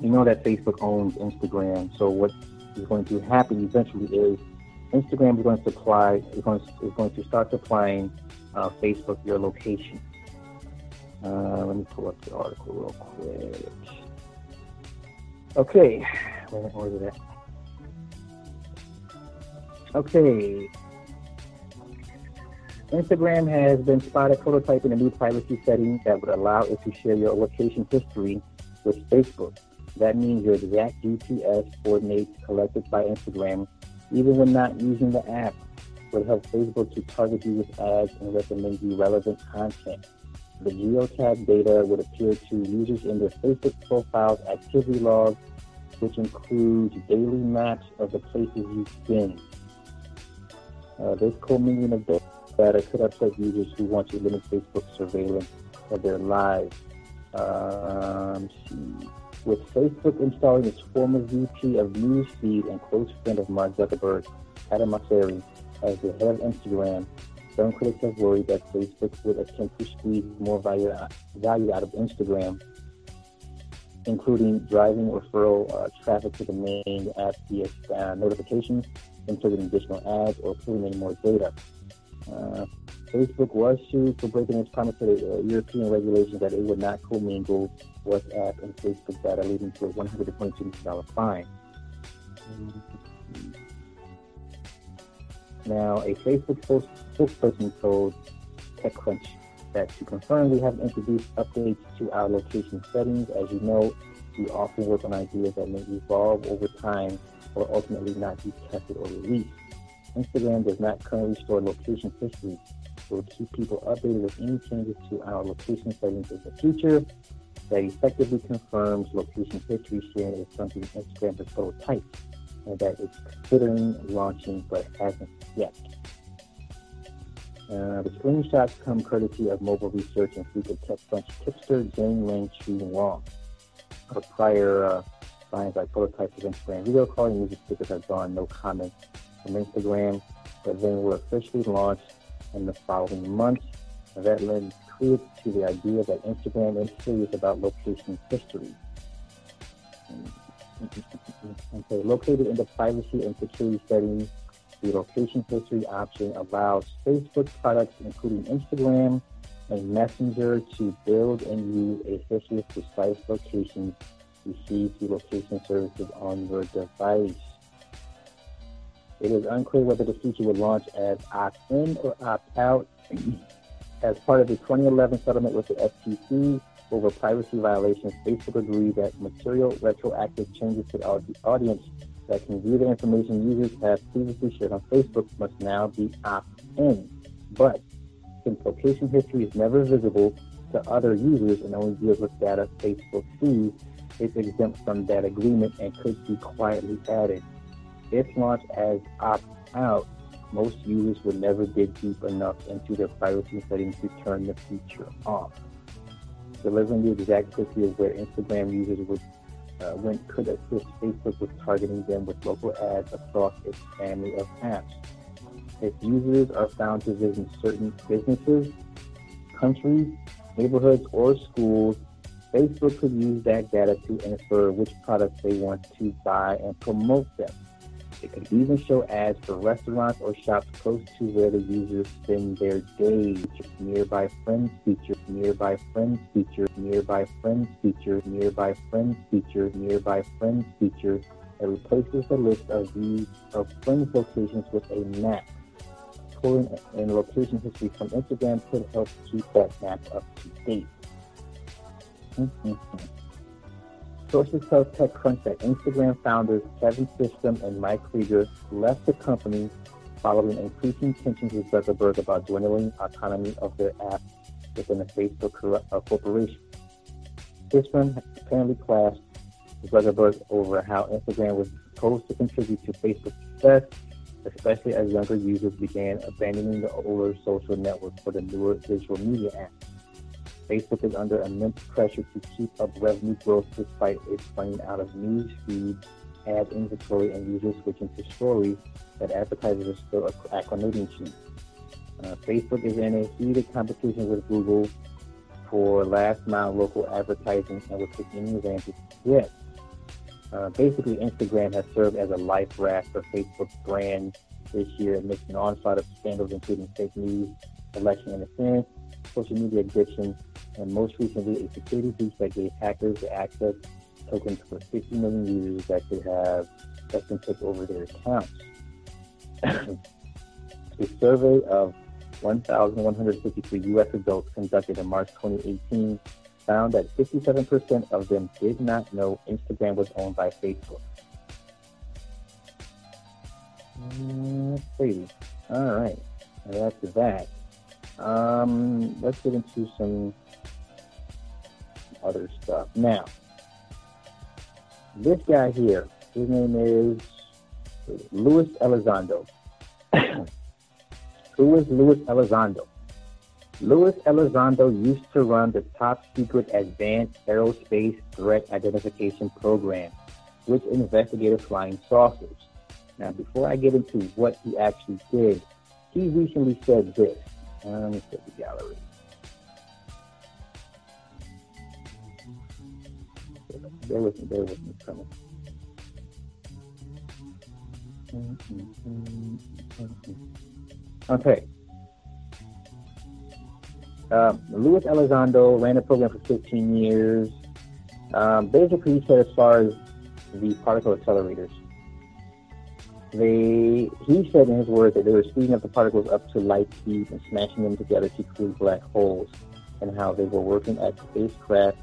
you know that Facebook owns Instagram. So what is going to happen eventually is Instagram is going to supply is going to, is going to start supplying uh, Facebook your location. Uh, let me pull up the article real quick. Okay, where, where is it at? Okay. Instagram has been spotted prototyping a new privacy setting that would allow it to share your location history with Facebook. That means your exact GPS coordinates collected by Instagram, even when not using the app, would help Facebook to target you with ads and recommend you relevant content. The geotag data would appear to users in their Facebook profile's activity log, which includes daily maps of the places you've been. Uh, this commingling of data could upset users who want to limit Facebook surveillance of their lives. Um, with Facebook installing its former VP of Newsfeed and close friend of Mark Zuckerberg, Adam Mosseri, as the head of Instagram, some critics have worried that Facebook would attempt to squeeze more value, out of Instagram, including driving referral uh, traffic to the main app via uh, notifications, inserting additional ads, or pulling in more data. Uh, Facebook was sued for breaking its promise to the uh, European regulations that it would not commingle WhatsApp and Facebook data, leading to a $122 million fine. Now, a Facebook spokesperson told TechCrunch that to confirm we have introduced updates to our location settings. As you know, we often work on ideas that may evolve over time or ultimately not be tested or released. Instagram does not currently store location history. We'll keep people updated with any changes to our location settings in the future that effectively confirms location history sharing is something Instagram has prototyped and that it's considering launching but hasn't yet. Uh, the screenshots come courtesy of mobile research and frequent TechCrunch tipster Jane Ling Chu Wong. Her prior uh, finds like prototypes of Instagram video calling music stickers have drawn no comments from Instagram, but then were officially launched in the following months. That led clear to the idea that Instagram is serious about location history. Okay, located in the privacy and security settings, the location history option allows Facebook products, including Instagram and Messenger, to build and use a history of precise locations received through location services on your device. It is unclear whether the feature would launch as opt-in or opt-out. as part of the 2011 settlement with the FTC over privacy violations, Facebook agreed that material retroactive changes to the audience that can view the information users have previously shared on Facebook must now be opt-in. But since location history is never visible to other users and only deals with data Facebook sees, it's exempt from that agreement and could be quietly added. If launched as opt-out, most users would never dig deep enough into their privacy settings to turn the feature off. Delivering the exact history of where Instagram users would uh, could assist Facebook with targeting them with local ads across its family of apps. If users are found to visit certain businesses, countries, neighborhoods, or schools, Facebook could use that data to infer which products they want to buy and promote them. It could even show ads for restaurants or shops close to where the users spend their days. Nearby friends feature, nearby friends feature, nearby friends feature, nearby friends feature, nearby friends feature that replaces the list of views of friends locations with a map. Pulling in location history from Instagram could help keep that map up to date. Mm-hmm. Sources tell TechCrunch that Instagram founders Kevin Systrom and Mike Krieger left the company following increasing tensions with Zuckerberg about dwindling autonomy of their app within the Facebook uh, corporation. Systrom apparently clashed with Zuckerberg over how Instagram was supposed to contribute to Facebook's success, especially as younger users began abandoning the older social network for the newer visual media apps. Facebook is under immense pressure to keep up revenue growth despite its running out of news feeds, ad inventory, and users switching to stories that advertisers are still acclimating to. Uh, Facebook is in a heated competition with Google for last mile local advertising and will take any advantage yet. Uh, basically, Instagram has served as a life raft for Facebook's brand this year amidst an onslaught of scandals, including fake news, election interference, social media addiction, and most recently, a security breach that gave hackers the access tokens for 50 million users that could have that can take over their accounts. a survey of 1,153 U.S. adults conducted in March 2018 found that 57% of them did not know Instagram was owned by Facebook. Mm, crazy. All right. After that, um, let's get into some other stuff. Now, this guy here, his name is Luis Elizondo. Who is Luis Elizondo? Luis Elizondo used to run the top secret Advanced Aerospace Threat Identification Program, which investigated flying saucers. Now, before I get into what he actually did, he recently said this. Uh, let me set the gallery. Bear with me, bear with me, coming. Okay. Um, Luis Elizondo ran the program for 15 years. Um, basically, he said as far as the particle accelerators, they he said in his words that they were speeding up the particles up to light speed and smashing them together to create black holes, and how they were working at spacecraft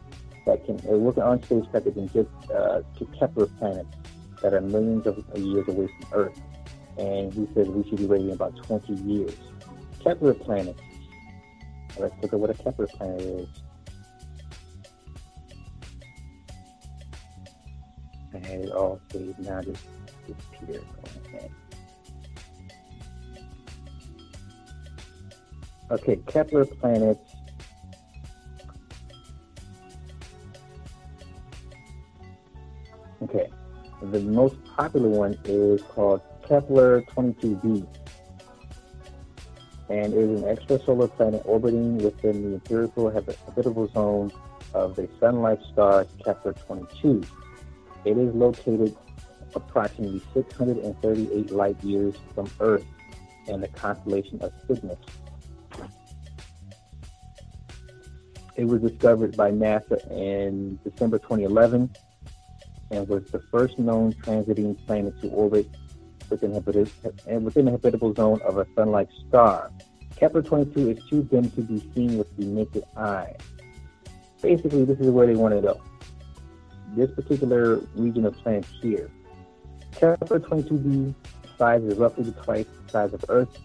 that can they're working on spacecraft that can get uh, to Kepler planets that are millions of years away from Earth. And he said we should be ready in about 20 years. Kepler planets. Let's look at what a Kepler planet is. And it all stays now just okay, Kepler planets Okay. The most popular one is called Kepler 22b. And it is an extrasolar planet orbiting within the empirical habitable zone of the sun-like star Kepler 22. It is located approximately 638 light years from Earth in the constellation of Cygnus. It was discovered by NASA in December 2011 and was the first known transiting planet to orbit within, within the habitable zone of a sun-like star. Kepler 22 is too dim to be seen with the naked eye. Basically, this is where they want to go. This particular region of planets here. Kepler 22b size is roughly twice the size of Earth.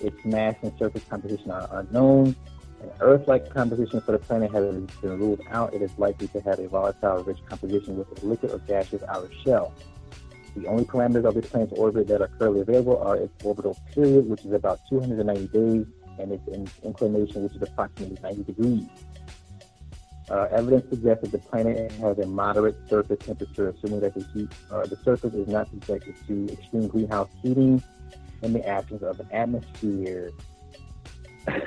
Its mass and surface composition are unknown. An Earth-like composition for the planet has been ruled out. It is likely to have a volatile, rich composition with a liquid or gaseous outer shell. The only parameters of this planet's orbit that are currently available are its orbital period, which is about 290 days, and its inclination, which is approximately 90 degrees. Uh, evidence suggests that the planet has a moderate surface temperature, assuming that the heat, uh, the surface is not subjected to extreme greenhouse heating in the absence of an atmosphere.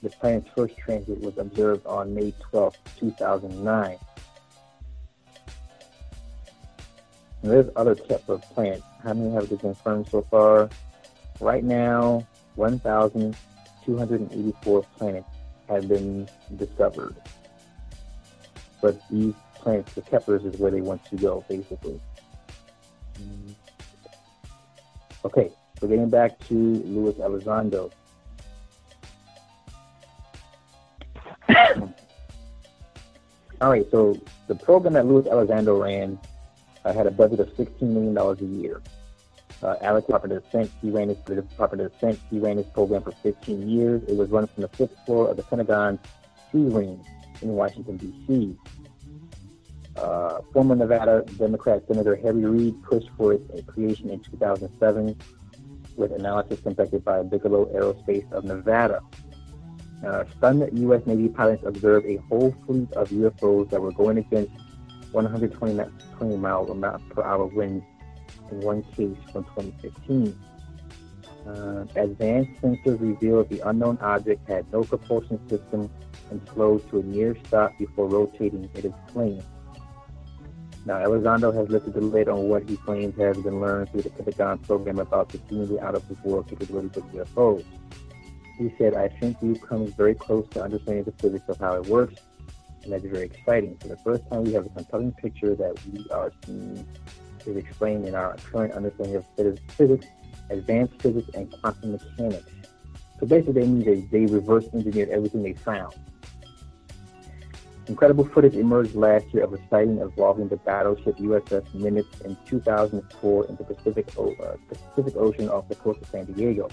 The planet's first transit was observed on May 12, 2009. And there's other types of planets. How many have been confirmed so far? Right now, 1,284 planets have been discovered. But these planets, the Keplers, is where they want to go, basically. Okay, so getting back to Luis Elizondo. All right, so the program that Luis Elizondo ran uh, had a budget of $16 million a year. Uh, Alex Department of Defense, he ran his, Department of Defense, he ran his program for 15 years. It was run from the fifth floor of the Pentagon C Wing in Washington, D.C. Uh, former Nevada Democrat Senator Harry Reid pushed for its creation in 2007 with analysis conducted by Bigelow Aerospace of Nevada. Uh, stunned U.S. Navy pilots observed a whole fleet of UFOs that were going against 120 miles per hour winds in one case from 2015. Uh, advanced sensors revealed the unknown object had no propulsion system and slows to a near stop before rotating its plane. Now, Elizondo has lifted the lid on what he claims has been learned through the Pentagon program about the seemingly out of this world capabilities of UFOs. He said, I think we've come very close to understanding the physics of how it works, and that's very exciting. For the first time, we have a compelling picture that we are seeing is explained in our current understanding of physics, advanced physics, and quantum mechanics. So basically, they mean they, they reverse engineered everything they found. Incredible footage emerged last year of a sighting involving the battleship USS Nimitz in 2004 in the Pacific, uh, Pacific Ocean off the coast of San Diego.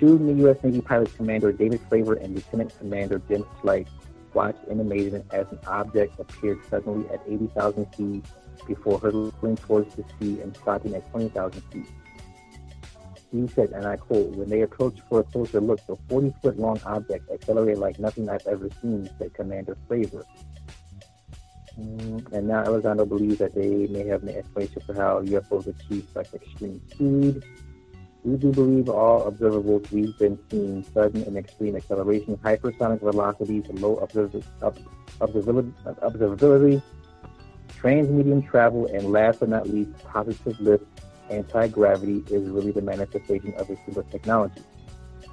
Two new U.S. Navy pilots, Commander David Fravor and Lieutenant Commander Jim Slaight, watched in amazement as an object appeared suddenly at 80,000 feet before hurtling towards the sea and stopping at 20,000 feet. He said, and I quote, when they approached for a closer look, the 40 foot long object accelerated like nothing I've ever seen, said Commander Fravor. Mm, and now Elizondo believes that they may have an explanation for how UFOs achieve such extreme speed. We do believe all observables we've been seeing sudden and extreme acceleration, hypersonic velocities, low observability, observability transmedium travel, and last but not least, positive lift anti-gravity is really the manifestation of a single technology.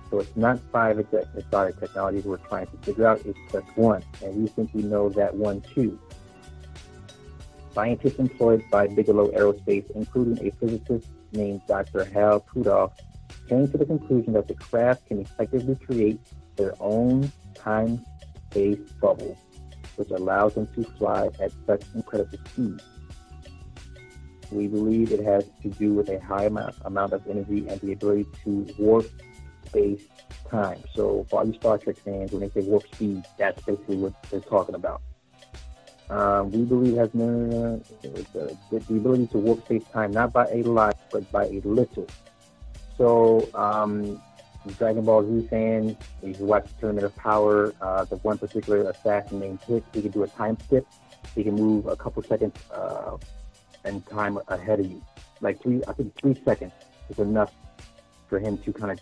So it's not five exotic technologies we're trying to figure out, it's just one. And we think we know that one too. Scientists employed by Bigelow Aerospace, including a physicist named Dr. Hal Puthoff, came to the conclusion that the craft can effectively create their own time-space bubble, which allows them to fly at such incredible speed. We believe it has to do with a high amount, amount of energy and the ability to warp space time. So for all you Star Trek fans, when they say warp speed, that's basically what they're talking about. Um, we believe has no, the, the ability to warp space time not by a lot, but by a little. So, um, Dragon Ball Z fans, if you watch Tournament of Power, uh, the one particular assassin named Hit, he can do a time skip. He can move a couple seconds uh, and time ahead of you. Like three, I think three seconds is enough for him to kind of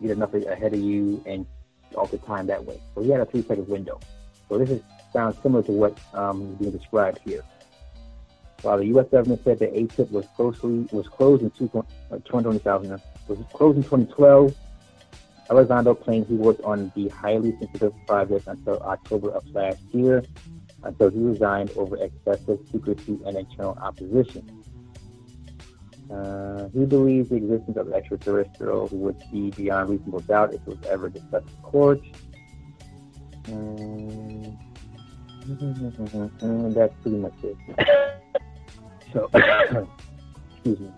get enough ahead of you and alter time that way. So he had a three second window. So this is sounds similar to what um, is being described here. While the U.S. government said that ATIP was closely was closed in 2020, uh, was closed in 2012, Elizondo claimed he worked on the highly sensitive project until October of last year, until he resigned over excessive secrecy and internal opposition. Uh, he believes the existence of extraterrestrials would be beyond reasonable doubt if it was ever discussed in court. Um, that's pretty much it. so, excuse me.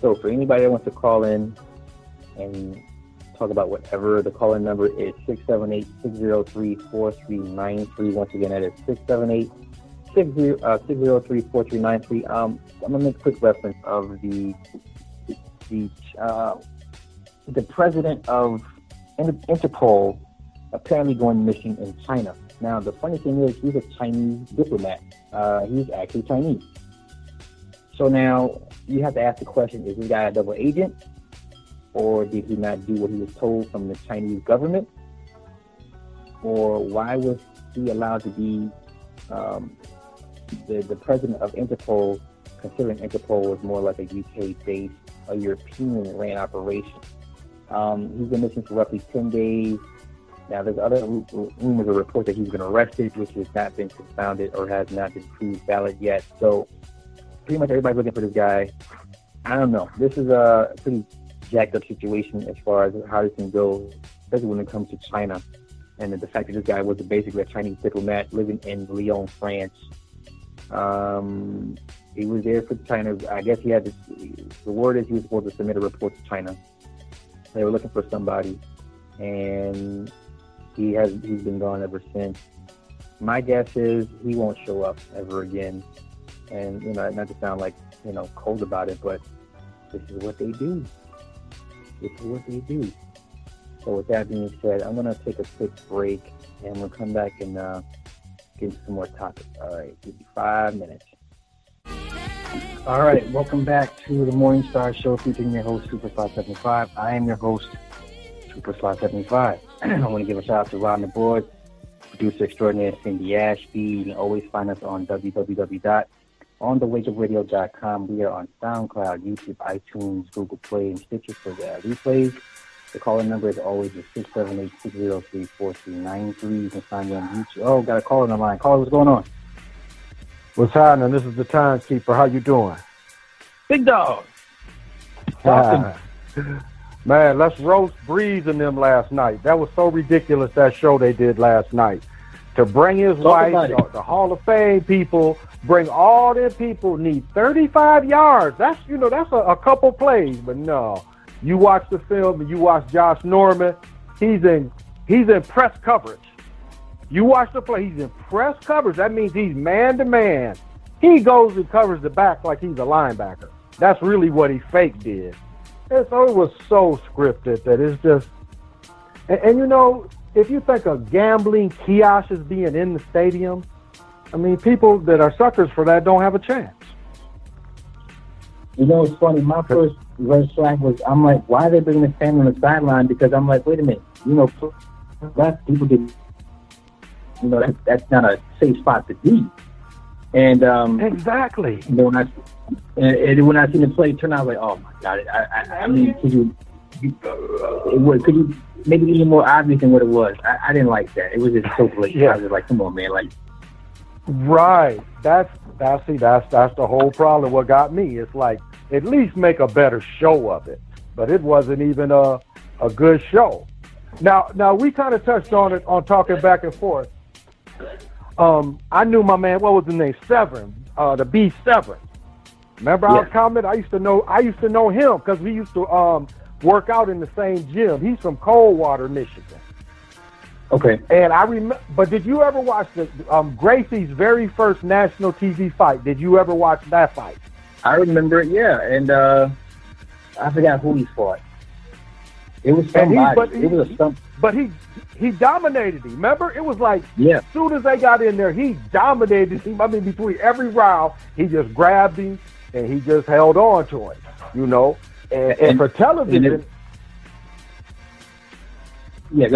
So, for anybody that wants to call in and talk about whatever. The call-in number is 678-603-4393. Once again, that is 678-603-4393. Uh, um, I'm gonna make a quick reference of the the uh, the president of Interpol apparently going missing in China. Now, the funny thing is, he's a Chinese diplomat. Uh, he's actually Chinese. So now you have to ask the question: Is this guy a double agent? Or did he not do what he was told from the Chinese government? Or why was he allowed to be um, the, the president of Interpol, considering Interpol was more like a UK based, a European ran operation? Um, he's been missing for roughly 10 days. Now, there's other rumors or reports that he's been arrested, which has not been confounded or has not been proved valid yet. So, pretty much everybody's looking for this guy. I don't know. This is a pretty jacked up situation as far as how this can go. especially when it comes to China, and the fact that this guy was basically a Chinese diplomat living in Lyon, France. Um, he was there for China. I guess he had to, the word is he was supposed to submit a report to China. They were looking for somebody, and he has he's been gone ever since. My guess is he won't show up ever again. And you know, not to sound like you know cold about it, but this is what they do. Is what they do. So with that being said, I'm gonna take a quick break, and we'll come back and uh, get some more topics. All right, give me five minutes. All right, welcome back to the Morning Star Show featuring your host, Superfly75. I am your host, Superfly75. I want to give a shout out to Ron the Board, producer extraordinaire Cindy Ashby. You can always find us on www.onthewakeupradio.com. We are on SoundCloud, YouTube, iTunes, Google Play, and Stitcher for the replays. The calling number is always 678-603-4393. You can find me on YouTube. Oh, got a caller on the line. Caller, what's going on? What's happening? This is the timekeeper. How you doing? Big dog. Man, let's roast Brees and them last night. That was so ridiculous that show they did last night. To bring his Talk wife, the, the Hall of Fame people, bring all their people need 35 yards. That's you know that's a, a couple plays, but no. You watch the film and you watch Josh Norman. He's in he's in press coverage. You watch the play, he's in press coverage. That means he's man to man. He goes and covers the back like he's a linebacker. That's really what he fake did. And so it was so scripted that it's just and, and you know, if you think of gambling kiosks being in the stadium, I mean people that are suckers for that don't have a chance. You know, it's funny. My first red flag was I'm like, why are they bringing the fan on the sideline? Because I'm like, wait a minute. You know, black people get, you know, that, that's not a safe spot to be. And um, Exactly. you know, when I and, when I seen the play turn out, I was like, oh my god! I, I, I mean, could you, you it was, could you it even more obvious than what it was? I, I didn't like that. It was just so blatant. Yeah. I was like, come on, man, like. Right. That's that's see that's that's the whole problem. What got me? It's like at least make a better show of it. But it wasn't even a a good show. Now now we kind of touched on it on talking back and forth. Um, I knew my man. What was his name? Severn. Uh, the B Severn. Remember I was Yeah. commenting? I used to know. I used to know him because we used to um work out in the same gym. He's from Coldwater, Michigan. Okay. And I remember, but did you ever watch the um, Gracie's very first national TV fight? Did you ever watch that fight? I remember it, yeah, and uh, I forgot who he fought. It was somebody. but he- it was a some. But he he dominated him. Remember, it was like Yeah, as soon as they got in there, he dominated him. I mean, between every round, he just grabbed him and he just held on to him. You know, and, and, And- for television, and it- yeah.